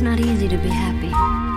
It's not easy to be happy.